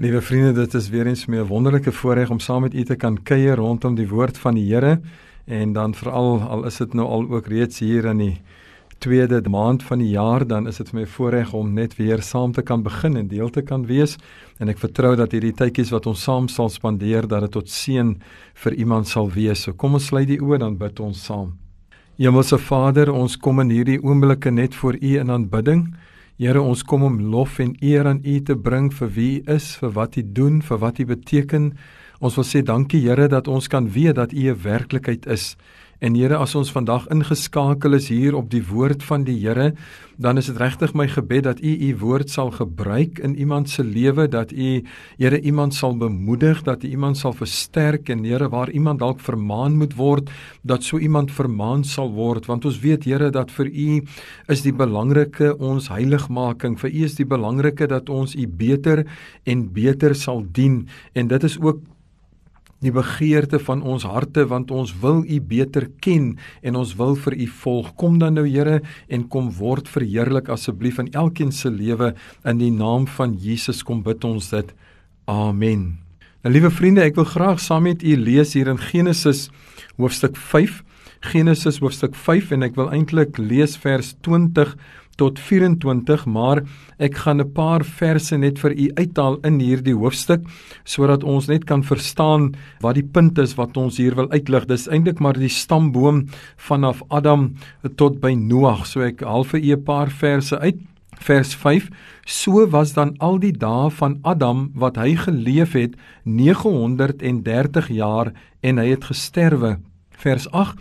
Liewe vriende, dit is weer eens meer 'n wonderlike voorreg om saam met u te kan kuier rondom die woord van die Here en dan veral al is dit nou al ook reeds hier in die tweede maand van die jaar, dan is dit vir my voorreg om net weer saam te kan begin en deel te kan wees en ek vertrou dat hierdie tydjies wat ons saam sal spandeer dat dit tot seën vir iemand sal wees. So kom ons sluit die oë dan bid ons saam. Hemelse Vader, ons kom in hierdie oomblikke net voor U in aanbidding. Here, ons kom om lof en eer aan U te bring vir wie U is, vir wat U doen, vir wat U beteken. Ons wil sê dankie Here dat ons kan weet dat U 'n werklikheid is En Here, as ons vandag ingeskakel is hier op die woord van die Here, dan is dit regtig my gebed dat U U woord sal gebruik in iemand se lewe, dat U Here iemand sal bemoedig, dat U iemand sal versterk en Here waar iemand dalk vermaan moet word, dat so iemand vermaan sal word, want ons weet Here dat vir U is die belangrike ons heiligmaking, vir U is die belangrike dat ons U beter en beter sal dien. En dit is ook die begeerte van ons harte want ons wil U beter ken en ons wil vir U volg. Kom dan nou Here en kom word verheerlik asseblief in elkeen se lewe in die naam van Jesus kom bid ons dit. Amen. Nou liewe vriende, ek wil graag saam met u lees hier in Genesis hoofstuk 5. Genesis hoofstuk 5 en ek wil eintlik lees vers 20 tot 24, maar ek gaan 'n paar verse net vir u uithaal in hierdie hoofstuk sodat ons net kan verstaan wat die punt is wat ons hier wil uitlig. Dis eintlik maar die stamboom vanaf Adam tot by Noag. So ek haal vir u 'n paar verse uit. Vers 5: So was dan al die dae van Adam wat hy geleef het 930 jaar en hy het gesterwe. Vers 8: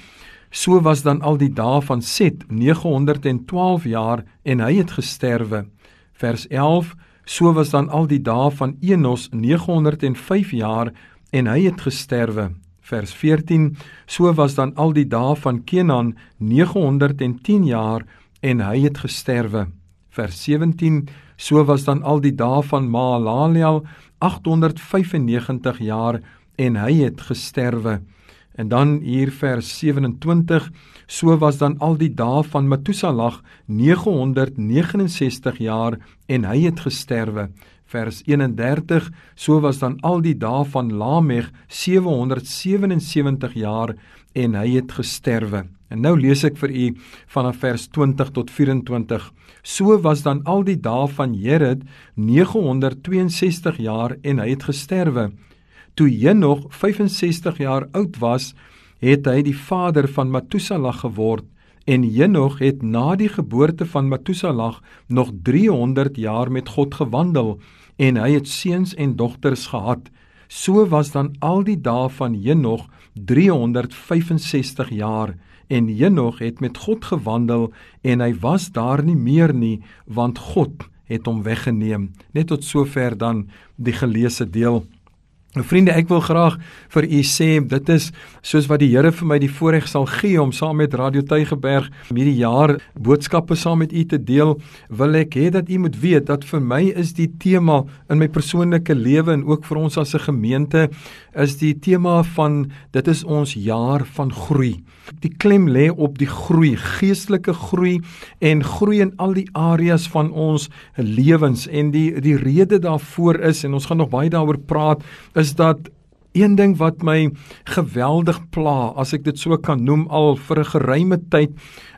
So was dan al die dae van Set 912 jaar en hy het gesterwe. Vers 11 So was dan al die dae van Enos 905 jaar en hy het gesterwe. Vers 14 So was dan al die dae van Kenan 910 jaar en hy het gesterwe. Vers 17 So was dan al die dae van Mahalaleel 895 jaar en hy het gesterwe. En dan hier vers 27, so was dan al die dae van Matusalag 969 jaar en hy het gesterwe. Vers 31, so was dan al die dae van Lameg 777 jaar en hy het gesterwe. En nou lees ek vir u vanaf vers 20 tot 24. So was dan al die dae van Jered 962 jaar en hy het gesterwe. Toe Henog 65 jaar oud was, het hy die vader van Matusalag geword en Henog het na die geboorte van Matusalag nog 300 jaar met God gewandel en hy het seuns en dogters gehad. So was dan al die dae van Henog 365 jaar en Henog het met God gewandel en hy was daar nie meer nie want God het hom weggeneem. Net tot sover dan die geleesde deel. Nou vriende, ek wil graag vir u sê dit is soos wat die Here vir my die voorreg sal gee om saam met Radio Tygerberg hierdie jaar boodskappe saam met u te deel, wil ek hê dat u moet weet dat vir my is die tema in my persoonlike lewe en ook vir ons as 'n gemeente is die tema van dit is ons jaar van groei. Die klem lê op die groei, geestelike groei en groei in al die areas van ons lewens en die die rede daarvoor is en ons gaan nog baie daaroor praat is dat een ding wat my geweldig pla as ek dit so kan noem al vir 'n geruime tyd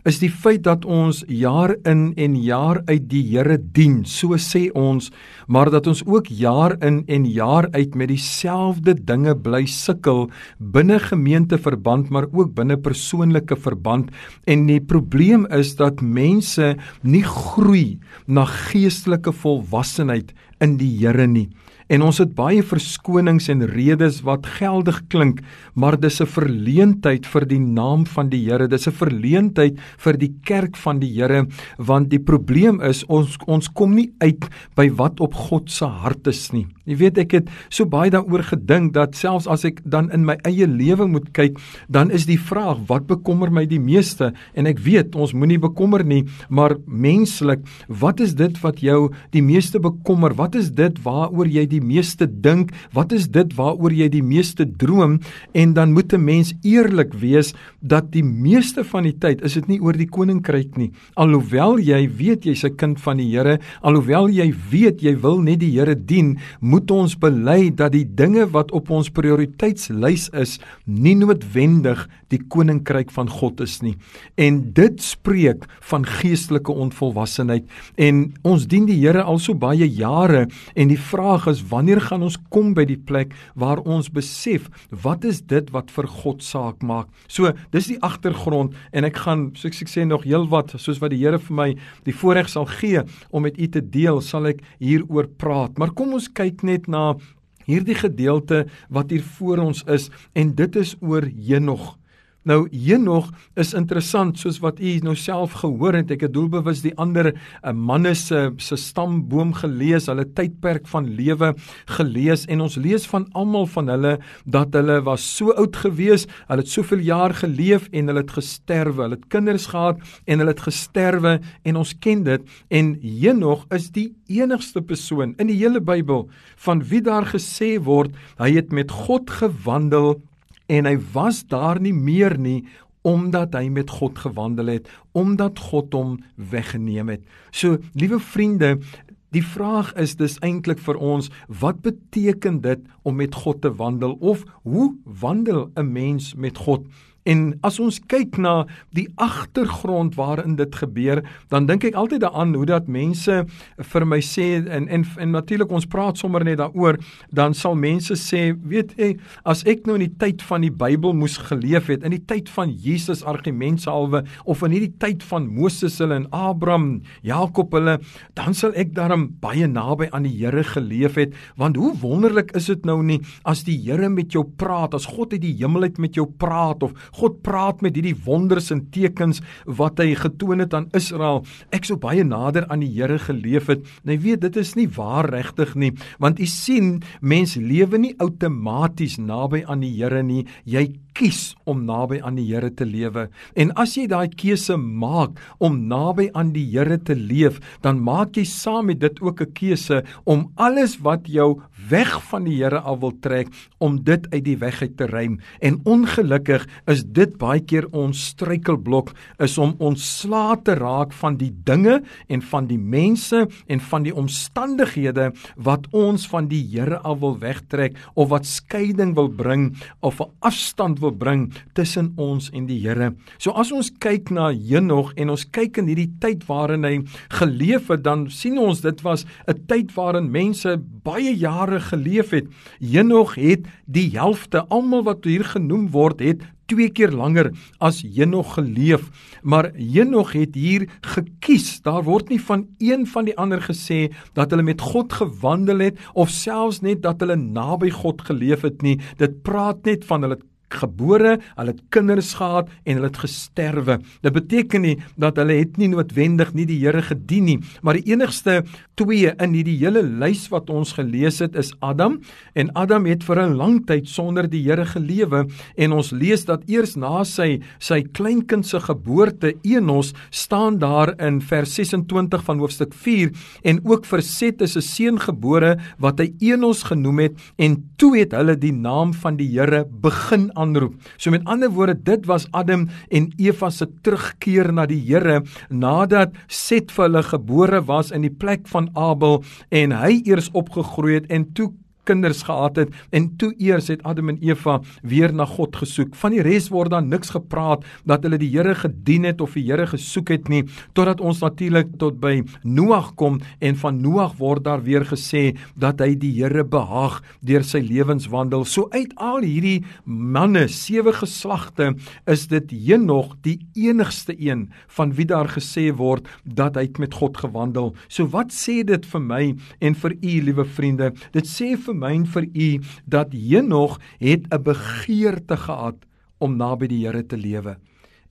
is die feit dat ons jaar in en jaar uit die Here dien. So sê ons maar dat ons ook jaar in en jaar uit met dieselfde dinge bly sukkel binne gemeenteverband maar ook binne persoonlike verband. En die probleem is dat mense nie groei na geestelike volwassenheid in die Here nie En ons het baie verskonings en redes wat geldig klink, maar dis 'n verleentheid vir die naam van die Here. Dis 'n verleentheid vir die kerk van die Here, want die probleem is ons ons kom nie uit by wat op God se hart is nie. Jy weet ek het so baie daaroor gedink dat selfs as ek dan in my eie lewe moet kyk, dan is die vraag wat bekommer my die meeste en ek weet ons moenie bekommer nie, maar menslik, wat is dit wat jou die meeste bekommer? Wat is dit waaroor jy die meeste dink? Wat is dit waaroor jy die meeste droom? En dan moet 'n mens eerlik wees dat die meeste van die tyd is dit nie oor die koninkryk nie. Alhoewel jy weet jy's 'n kind van die Here, alhoewel jy weet jy wil net die Here dien, moet ons bely dat die dinge wat op ons prioriteitslys is, nie noodwendig die koninkryk van God is nie. En dit spreek van geestelike onvolwassenheid en ons dien die Here al so baie jare en die vraag is wanneer gaan ons kom by die plek waar ons besef wat is dit wat vir God saak maak. So, dis die agtergrond en ek gaan soos ek sê nog heelwat soos wat die Here vir my die voorreg sal gee om met u te deel, sal ek hieroor praat. Maar kom ons kyk net na hierdie gedeelte wat hier voor ons is en dit is oor Henog. Nou Henog is interessant soos wat u nou self gehoor het. Ek het doelbewus die ander uh, manne se se stamboom gelees, hulle tydperk van lewe gelees en ons lees van almal van hulle dat hulle was so oud gewees, hulle het soveel jaar geleef en hulle het gesterwe. Hulle het kinders gehad en hulle het gesterwe en ons ken dit en Henog is die enigste persoon in die hele Bybel van wie daar gesê word hy het met God gewandel en hy was daar nie meer nie omdat hy met God gewandel het, omdat God hom weggeneem het. So, liewe vriende, die vraag is dis eintlik vir ons, wat beteken dit om met God te wandel of hoe wandel 'n mens met God? En as ons kyk na die agtergrond waarin dit gebeur, dan dink ek altyd daaraan hoe dat mense vir my sê en en, en natuurlik ons praat sommer net daaroor, dan sal mense sê, weet jy, as ek nou in die tyd van die Bybel moes geleef het, in die tyd van Jesus argumentsalwe of in hierdie tyd van Moses hulle en Abraham, Jakob hulle, dan sal ek daarom baie naby aan die Here geleef het, want hoe wonderlik is dit nou nie as die Here met jou praat, as God uit die hemel uit met jou praat of God praat met hierdie wonders en tekens wat hy getoon het aan Israel. Ek sou baie nader aan die Here geleef het. Nou weet dit is nie waar regtig nie, want u sien, mens lewe nie outomaties naby aan die Here nie. Jy kies om naby aan die Here te lewe. En as jy daai keuse maak om naby aan die Here te leef, dan maak jy saam met dit ook 'n keuse om alles wat jou weg van die Here af wil trek, om dit uit die weg uit te ruim. En ongelukkig is dit baie keer ons struikelblok is om ontslae te raak van die dinge en van die mense en van die omstandighede wat ons van die Here af wil wegtrek of wat skeiding wil bring of 'n afstand wil bring tussen ons en die Here. So as ons kyk na Henog en ons kyk in hierdie tyd waarin hy geleef het, dan sien ons dit was 'n tyd waarin mense baie jare geleef het. Henog het die helfte almal wat hier genoem word het twee keer langer as Henog geleef, maar Henog het hier gekies. Daar word nie van een van die ander gesê dat hulle met God gewandel het of selfs net dat hulle naby God geleef het nie. Dit praat net van hulle gebore, hulle het kinders gehad en hulle het gesterwe. Dit beteken nie dat hulle het nie noodwendig nie die Here gedien nie, maar die enigste twee in hierdie hele lys wat ons gelees het is Adam en Adam het vir 'n lang tyd sonder die Here gelewe en ons lees dat eers na sy sy kleinkind se geboorte Enos staan daar in vers 26 van hoofstuk 4 en ook vir Set is 'n seun gebore wat hy Enos genoem het en toe het hulle die naam van die Here begin aanroep. So met ander woorde, dit was Adam en Eva se terugkeer na die Here nadat Set vir hulle gebore was in die plek van Abel en hy eers opgegroei het en toe kinders gehad het en toe eers het Adam en Eva weer na God gesoek. Van die res word daar niks gepraat dat hulle die Here gedien het of die Here gesoek het nie totdat ons natuurlik tot by Noag kom en van Noag word daar weer gesê dat hy die Here behaag deur sy lewenswandel. So uit al hierdie manne, sewe geslagte, is dit Henog die enigste een van wie daar gesê word dat hy met God gewandel. So wat sê dit vir my en vir u liewe vriende? Dit sê vir vir my en vir u dat Henog het 'n begeerte gehad om naby die Here te lewe.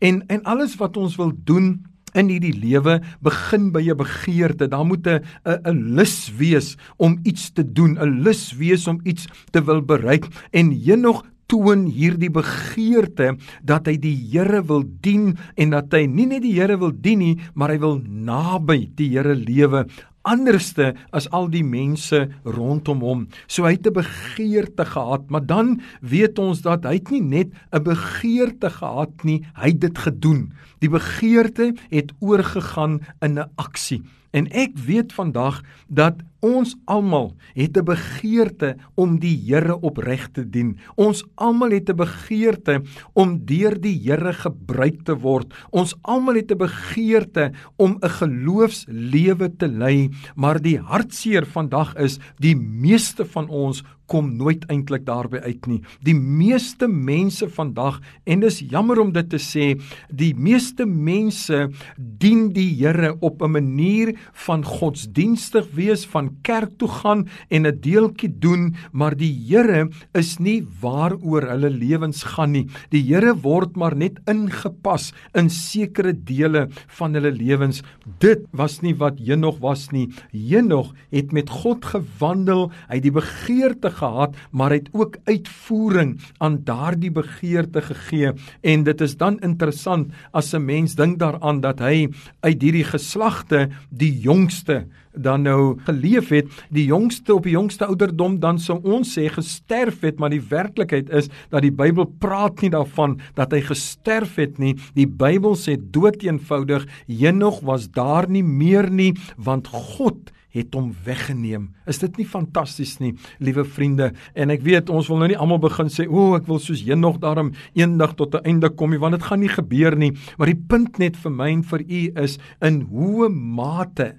En en alles wat ons wil doen in hierdie lewe begin by 'n begeerte. Daar moet 'n 'n lus wees om iets te doen, 'n lus wees om iets te wil bereik. En Henog toon hierdie begeerte dat hy die Here wil dien en dat hy nie net die Here wil dien nie, maar hy wil naby die Here lewe anderste as al die mense rondom hom. So hy het 'n begeerte gehad, maar dan weet ons dat hy nie net 'n begeerte gehad nie, hy het dit gedoen. Die begeerte het oorgegaan in 'n aksie. En ek weet vandag dat Ons almal het 'n begeerte om die Here opreg te dien. Ons almal het 'n begeerte om deur die Here gebruik te word. Ons almal het 'n begeerte om 'n geloofslewe te lei, maar die hartseer vandag is die meeste van ons kom nooit eintlik daarby uit nie. Die meeste mense vandag en dis jammer om dit te sê, die meeste mense dien die Here op 'n manier van godsdienstig wees van kerk toe gaan en 'n deeltjie doen, maar die Here is nie waaroor hulle lewens gaan nie. Die Here word maar net ingepas in sekere dele van hulle lewens. Dit was nie wat Henog was nie. Henog het met God gewandel. Hy het die begeerte gehad, maar hy het ook uitvoering aan daardie begeerte gegee. En dit is dan interessant as 'n mens dink daaraan dat hy uit hierdie geslagte die jongste dan nou geleef het, die jongste op die jongste ouderdom dan sou ons sê gesterf het, maar die werklikheid is dat die Bybel praat nie daarvan dat hy gesterf het nie. Die Bybel sê dood eenvoudig, Henog was daar nie meer nie, want God het hom weggeneem. Is dit nie fantasties nie, liewe vriende? En ek weet ons wil nou nie almal begin sê, "O, ek wil soos Henog daarom eendag tot 'n einde kom nie," want dit gaan nie gebeur nie. Maar die punt net vir my en vir u is in hoe mate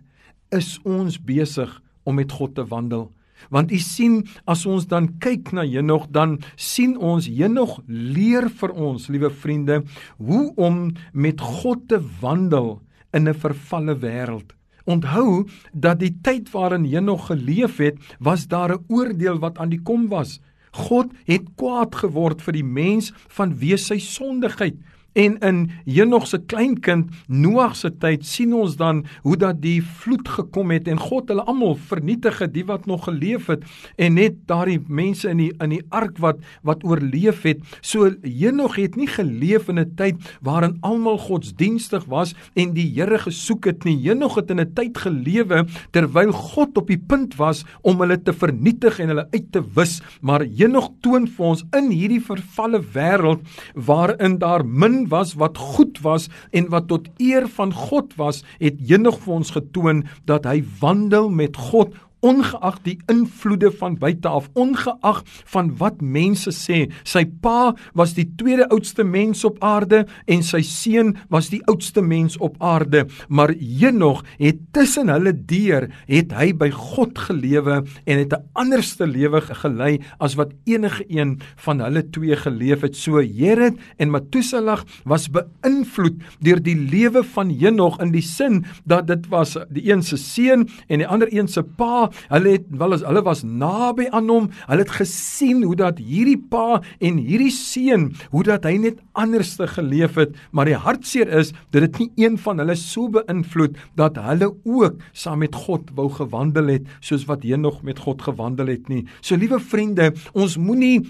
is ons besig om met God te wandel. Want u sien as ons dan kyk na Henog dan sien ons Henog leer vir ons liewe vriende hoe om met God te wandel in 'n vervalle wêreld. Onthou dat die tyd waarin Henog geleef het, was daar 'n oordeel wat aan die kom was. God het kwaad geword vir die mens vanweë sy sondigheid. En in Henog se kleinkind Noag se tyd sien ons dan hoe dat die vloed gekom het en God hulle almal vernietig het die wat nog geleef het en net daardie mense in die in die ark wat wat oorleef het. So Henog het nie geleef in 'n tyd waarin almal godsdienstig was en die Here gesoek het nie. Henog het in 'n tyd gelewe terwyl God op die punt was om hulle te vernietig en hulle uit te wis. Maar Henog toon vir ons in hierdie vervalle wêreld waarin daar min was wat goed was en wat tot eer van God was, het Henog vir ons getoon dat hy wandel met God ongeag die invloede van buite af, ongeag van wat mense sê. Sy pa was die tweede oudste mens op aarde en sy seun was die oudste mens op aarde, maar Henog het tussen hulle deur het hy by God gelewe en het 'n anderste lewe gelei as wat enige een van hulle twee geleef het. So Jared en Matusalag was beïnvloed deur die lewe van Henog in die sin dat dit was die een se seun en die ander een se pa Hulle het wel as hulle was naby aan hom. Hulle het gesien hoe dat hierdie pa en hierdie seun, hoe dat hy net anderste geleef het, maar die hartseer is dat dit nie een van hulle so beïnvloed dat hulle ook saam met God wou gewandel het soos wat hy nog met God gewandel het nie. So liewe vriende, ons moenie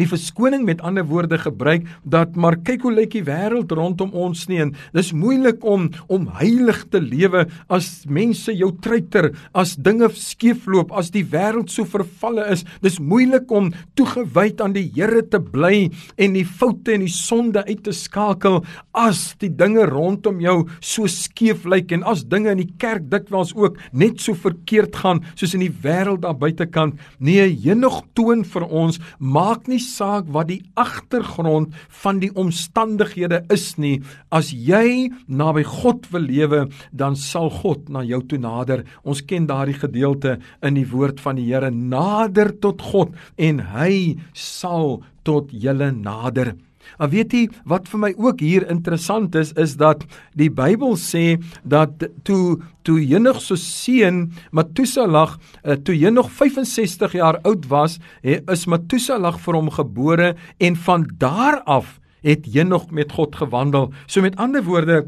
die verskoning met ander woorde gebruik dat maar kyk hoe lyk die wêreld rondom ons nie. En dis moeilik om om heilig te lewe as mense jou treiter as dinge skeefloop as die wêreld so vervalle is. Dis moeilik om toegewyd aan die Here te bly en die foute en die sonde uit te skakel as die dinge rondom jou so skeef lyk en as dinge in die kerk dikwels ook net so verkeerd gaan soos in die wêreld daar buitekant. Nee Henog toon vir ons maak nie saak wat die agtergrond van die omstandighede is nie. As jy naby God wil lewe, dan sal God na jou toe nader. Ons ken daardie gedeelte in die woord van die Here: Nader tot God en hy sal tot julle nader. Maar weet jy wat vir my ook hier interessant is is dat die Bybel sê dat toe toe Henog se seun Matusalag eh, toe hy nog 65 jaar oud was, is Matusalag vir hom gebore en van daar af het Henog met God gewandel. So met ander woorde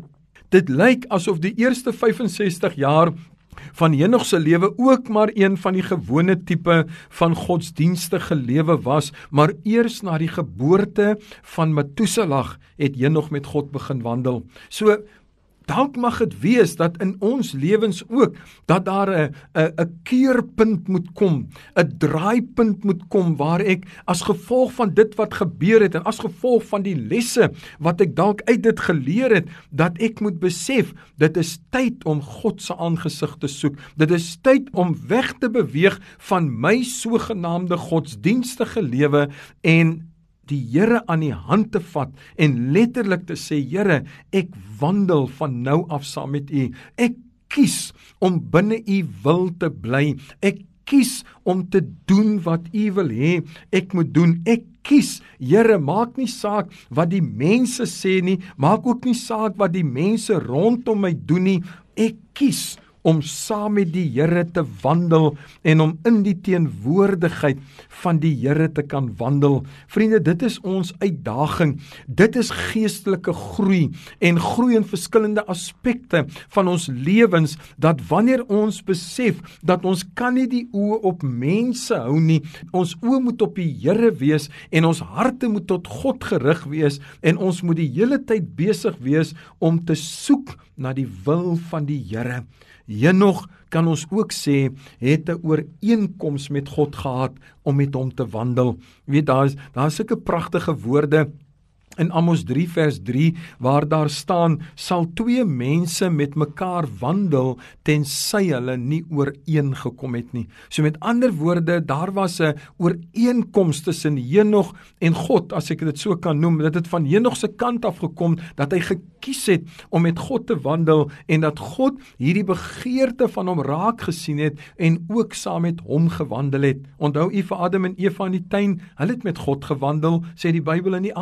Dit lyk asof die eerste 65 jaar van Henog se lewe ook maar een van die gewone tipe van godsdienstige lewe was, maar eers na die geboorte van Metuselag het Henog met God begin wandel. So Dalk mag dit wees dat in ons lewens ook dat daar 'n 'n 'n keerpunt moet kom, 'n draaipunt moet kom waar ek as gevolg van dit wat gebeur het en as gevolg van die lesse wat ek dalk uit dit geleer het, dat ek moet besef dit is tyd om God se aangesig te soek. Dit is tyd om weg te beweeg van my sogenaamde godsdienstige lewe en die Here aan die hand te vat en letterlik te sê Here, ek wandel van nou af saam met U. Ek kies om binne U wil te bly. Ek kies om te doen wat U wil hê ek moet doen. Ek kies, Here, maak nie saak wat die mense sê nie, maak ook nie saak wat die mense rondom my doen nie. Ek kies om saam met die Here te wandel en om in die teenwoordigheid van die Here te kan wandel. Vriende, dit is ons uitdaging. Dit is geestelike groei en groei in verskillende aspekte van ons lewens dat wanneer ons besef dat ons kan nie die oë op mense hou nie, ons oë moet op die Here wees en ons harte moet tot God gerig wees en ons moet die hele tyd besig wees om te soek na die wil van die Here. Henog kan ons ook sê het 'n ooreenkoms met God gehad om met hom te wandel. Jy weet daar's daar's sulke pragtige woorde In Amos 3 vers 3 waar daar staan sal twee mense met mekaar wandel tensy hulle nie ooreengekom het nie. So met ander woorde, daar was 'n ooreenkoms tussen Henog en God, as ek dit so kan noem. Dit het van Henog se kant af gekom dat hy gekies het om met God te wandel en dat God hierdie begeerte van hom raak gesien het en ook saam met hom gewandel het. Onthou u vir Adam en Eva in die tuin, hulle het met God gewandel, sê die Bybel in die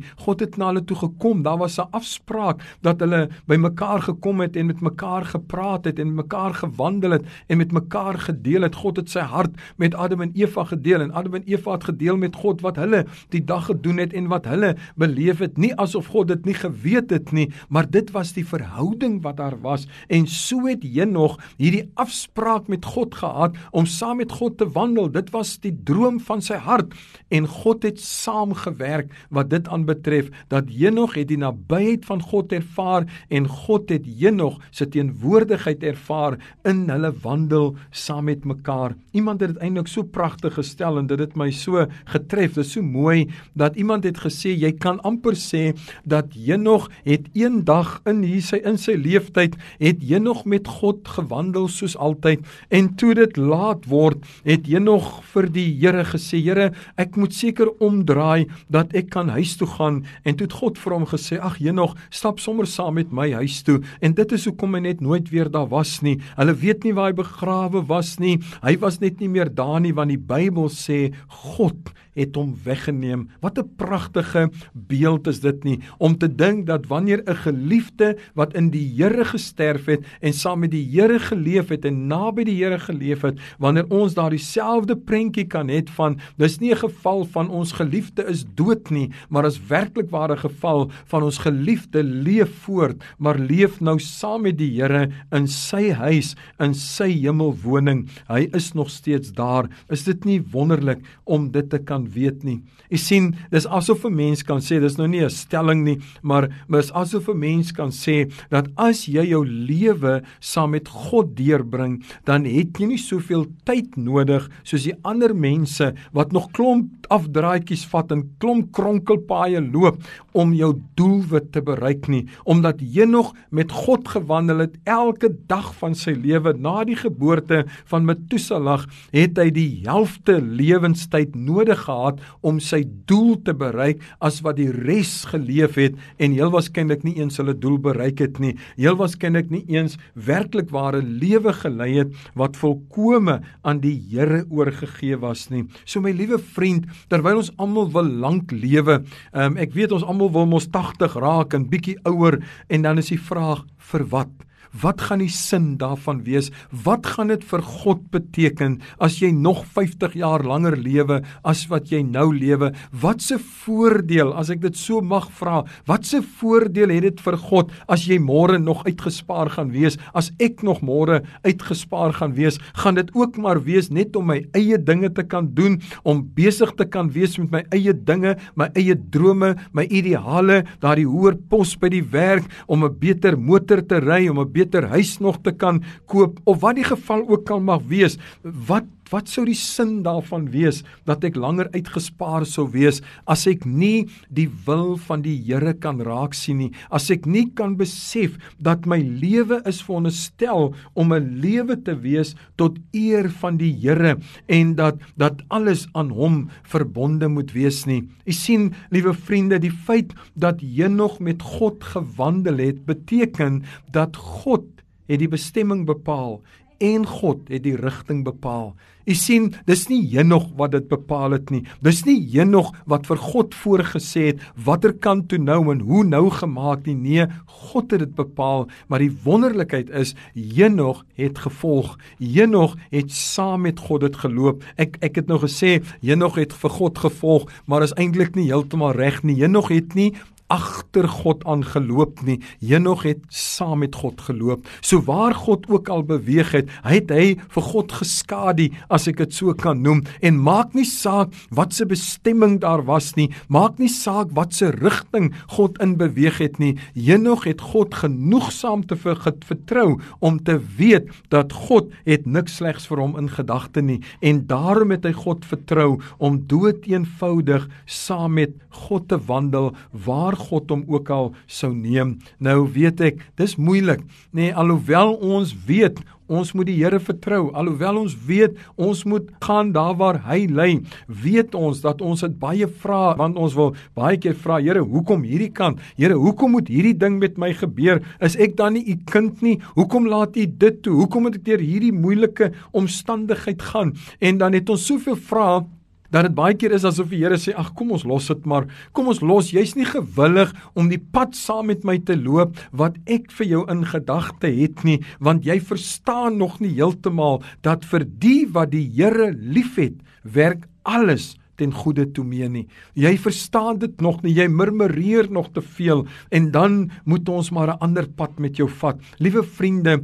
aandwyntjie God het na hulle toe gekom. Daar was 'n afspraak dat hulle bymekaar gekom het en met mekaar gepraat het en met mekaar gewandel het en met mekaar gedeel het. God het sy hart met Adam en Eva gedeel en Adam en Eva het gedeel met God wat hulle die dag gedoen het en wat hulle beleef het. Nie asof God dit nie geweet het nie, maar dit was die verhouding wat daar was. En so het Henog hierdie afspraak met God gehad om saam met God te wandel. Dit was die droom van sy hart en God het saamgewerk wat dit aan betref dat Henog het die nabyheid van God ervaar en God het Henog se teenwoordigheid ervaar in hulle wandel saam met mekaar. Iemand het dit eintlik so pragtig gestel en dit het my so getref. Dit is so mooi dat iemand het gesê jy kan amper sê dat Henog het eendag in hier sy in sy lewenstyd het Henog met God gewandel soos altyd en toe dit laat word het Henog vir die Here gesê Here ek moet seker omdraai dat ek kan huis toe gaan en toe het God vir hom gesê ag Henog stap sommer saam met my huis toe. En dit is hoekom hy net nooit weer daar was nie. Hulle weet nie waar hy begrawe was nie. Hy was net nie meer daar nie want die Bybel sê God het hom weggeneem. Wat 'n pragtige beeld is dit nie om te dink dat wanneer 'n geliefde wat in die Here gesterf het en saam met die Here geleef het en naby die Here geleef het, wanneer ons daardie selfde prentjie kan hê van dis nie 'n geval van ons geliefde is dood nie, maar is werklik ware geval van ons geliefde leef voort, maar leef nou saam met die Here in sy huis, in sy hemelwoning. Hy is nog steeds daar. Is dit nie wonderlik om dit te kan weet nie. Jy sien, dis asof 'n mens kan sê, dis nou nie 'n stelling nie, maar dis asof 'n mens kan sê dat as jy jou lewe saam met God deurbring, dan het jy nie soveel tyd nodig soos die ander mense wat nog klomp afdraadjies vat en klomp kronkelpaaie loop om jou doelwit te bereik nie, omdat jy nog met God gewandel het elke dag van sy lewe na die geboorte van Metuselag, het hy die helfte lewenstyd nodig gehad om sy doel te bereik as wat die res geleef het en heel waarskynlik nie eens hulle doel bereik het nie. Heel waarskynlik nie eens werklik ware lewe gelei het wat volkome aan die Here oorgegee was nie. So my liewe vriend, terwyl ons almal wil lank lewe, um, ek weet ons almal wil mos 80 raak en bietjie ouer en dan is die vraag vir wat? Wat gaan die sin daarvan wees? Wat gaan dit vir God beteken as jy nog 50 jaar langer lewe as wat jy nou lewe? Wat se voordeel as ek dit so mag vra? Wat se voordeel het dit vir God as jy môre nog uitgespaar gaan wees? As ek nog môre uitgespaar gaan wees, gaan dit ook maar wees net om my eie dinge te kan doen, om besig te kan wees met my eie dinge, my eie drome, my ideale, daardie hoër pos by die werk, om 'n beter motor te ry, om 'n beter huis nog te kan koop of wat die geval ook al mag wees. Wat Wat sou die sin daarvan wees dat ek langer uitgespaar sou wees as ek nie die wil van die Here kan raak sien nie as ek nie kan besef dat my lewe is veronderstel om 'n lewe te wees tot eer van die Here en dat dat alles aan hom verbonde moet wees nie. U sien, liewe vriende, die feit dat Henog met God gewandel het beteken dat God het die bestemming bepaal en God het die rigting bepaal. U sien, dis nie Henog wat dit bepaal het nie. Dis nie Henog wat vir God voorgesê het watter kant toe nou en hoe nou gemaak nie. Nee, God het dit bepaal, maar die wonderlikheid is Henog het gevolg. Henog het saam met God dit geloop. Ek ek het nou gesê Henog het vir God gevolg, maar is eintlik nie heeltemal reg nie. Henog het nie agter God aangeloop nie. Henog het saam met God geloop. So waar God ook al beweeg het, het hy vir God geskadu as ek dit so kan noem en maak nie saak wat se bestemming daar was nie, maak nie saak wat se rigting God in beweeg het nie. Henog het God genoegsaam te vertrou om te weet dat God het niks slegs vir hom in gedagte nie en daarom het hy God vertrou om dood eenvoudig saam met God te wandel waar God hom ook al sou neem. Nou weet ek, dis moeilik, nê, nee, alhoewel ons weet ons moet die Here vertrou, alhoewel ons weet ons moet gaan daar waar hy lê, weet ons dat ons dit baie vra want ons wil baie keer vra Here, hoekom hierdie kant? Here, hoekom moet hierdie ding met my gebeur? Is ek dan nie u kind nie? Hoekom laat u dit toe? Hoekom moet ek deur hierdie moeilike omstandigheid gaan? En dan het ons soveel vrae dat dit baie keer is asof die Here sê ag kom ons los dit maar kom ons los jy's nie gewillig om die pad saam met my te loop wat ek vir jou in gedagte het nie want jy verstaan nog nie heeltemal dat vir die wat die Here liefhet werk alles ten goeie toe mee nie. Jy verstaan dit nog nie. Jy murmureer nog te veel en dan moet ons maar 'n ander pad met jou vat. Liewe vriende,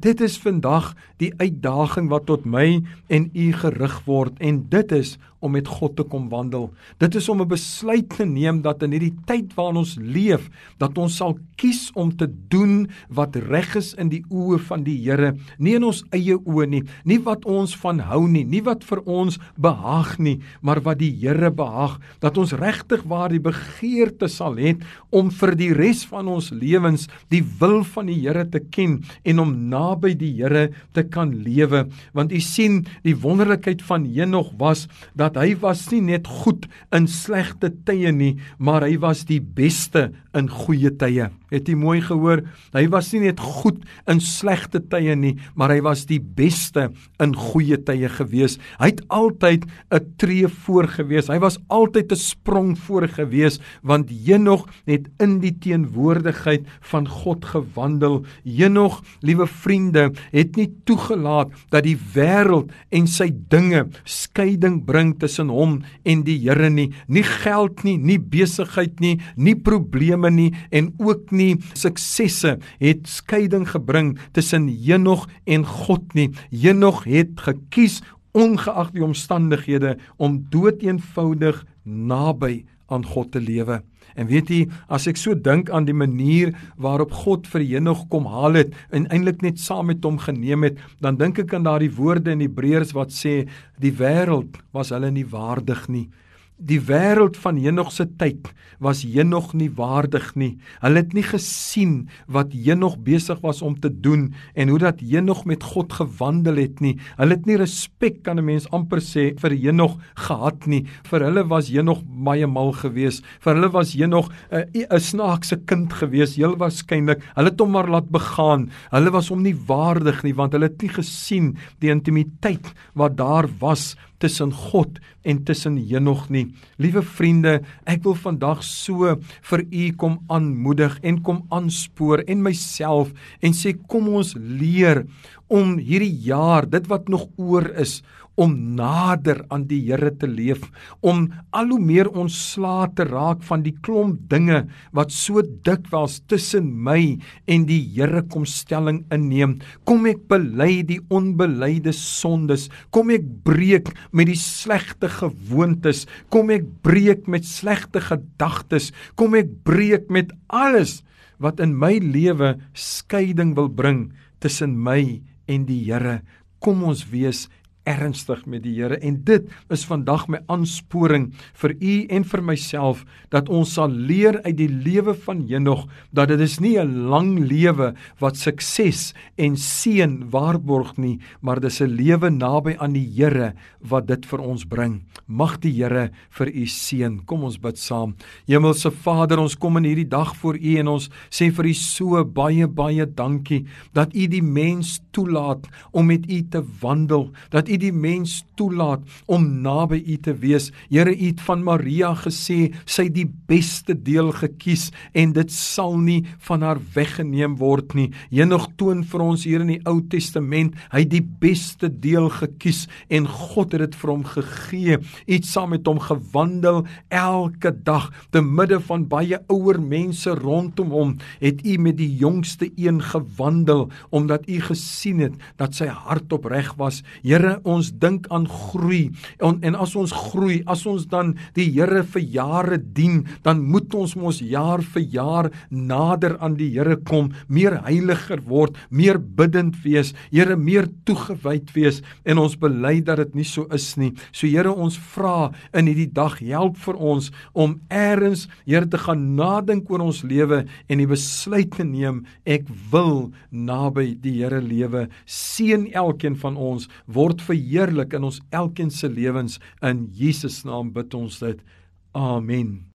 dit is vandag die uitdaging wat tot my en u gerig word en dit is om met God te kom wandel. Dit is om 'n besluit te neem dat in hierdie tyd waarin ons leef, dat ons sal kies om te doen wat reg is in die oë van die Here, nie in ons eie oë nie, nie wat ons van hou nie, nie wat vir ons behaag nie, maar wat die Here behaag, dat ons regtig waar die begeerte sal hê om vir die res van ons lewens die wil van die Here te ken en om naby die Here te kan lewe, want u sien die wonderlikheid van Henog was dat dat hy was nie net goed in slegte tye nie, maar hy was die beste in goeie tye. Het jy mooi gehoor? Hy was nie net goed in slegte tye nie, maar hy was die beste in goeie tye gewees. Hy het altyd 'n tree voor gewees. Hy was altyd 'n sprong voor gewees want Henog het in die teenwoordigheid van God gewandel. Henog, liewe vriende, het nie toegelaat dat die wêreld en sy dinge skeiding bring tussen hom en die Here nie. Nie geld nie, nie besigheid nie, nie probleme nie en ook nie suksesse het skeiding gebring tussen Henog en God nie. Henog het gekies ongeag die omstandighede om doeteenvoudig naby aan God te lewe. En weet jy, as ek so dink aan die manier waarop God vir Henog kom haal het en eintlik net saam met hom geneem het, dan dink ek aan daardie woorde in Hebreërs wat sê die wêreld was hulle nie waardig nie die wêreld van Henog se tyd was Henog nie waardig nie. Hulle het nie gesien wat Henog besig was om te doen en hoe dat Henog met God gewandel het nie. Hulle het nie respek kan 'n mens amper sê vir Henog gehad nie. Vir hulle was Henog baie mal geweest. Vir hulle was Henog 'n 'n snaakse kind geweest, heel waarskynlik. Hulle het hom maar laat begaan. Hulle was hom nie waardig nie want hulle het nie gesien die intimiteit wat daar was tussen God en tussen Henog nie. Liewe vriende, ek wil vandag so vir u kom aanmoedig en kom aanspoor en myself en sê kom ons leer om hierdie jaar, dit wat nog oor is, om nader aan die Here te leef, om al hoe meer ontslae te raak van die klomp dinge wat so dikwels tussen my en die Here kom stelling inneem. Kom ek bely die onbelyde sondes, kom ek breek met die slegte gewoontes, kom ek breek met slegte gedagtes, kom ek breek met alles wat in my lewe skeiding wil bring tussen my en die Here. Kom ons wees ernstig met die Here en dit is vandag my aansporing vir u en vir myself dat ons sal leer uit die lewe van Henog dat dit is nie 'n lang lewe wat sukses en seën waarborg nie maar dis 'n lewe naby aan die Here wat dit vir ons bring. Mag die Here vir u seën. Kom ons bid saam. Hemelse Vader ons kom in hierdie dag voor u en ons sê vir u so baie baie dankie dat u die mens toelaat om met u te wandel dat u die mens toelaat om naby U te wees. Here, U het van Maria gesê sy die beste deel gekies en dit sal nie van haar weggeneem word nie. Henog toon vir ons hier in die Ou Testament, hy het die beste deel gekies en God het dit vir hom gegee. Iets saam met hom gewandel elke dag te midde van baie ouer mense rondom hom, het U met die jongste een gewandel omdat U gesien het dat sy hart opreg was. Here, ons dink aan groei en, en as ons groei, as ons dan die Here vir jare dien, dan moet ons mos jaar vir jaar nader aan die Here kom, meer heiliger word, meer bidend wees, Here meer toegewyd wees en ons bely dat dit nie so is nie. So Here, ons vra in hierdie dag help vir ons om eers Here te gaan nadink oor ons lewe en die besluit te neem ek wil naby die Here lewe. Seën elkeen van ons word verheerlik in ons elkeen se lewens in Jesus naam bid ons dit. Amen.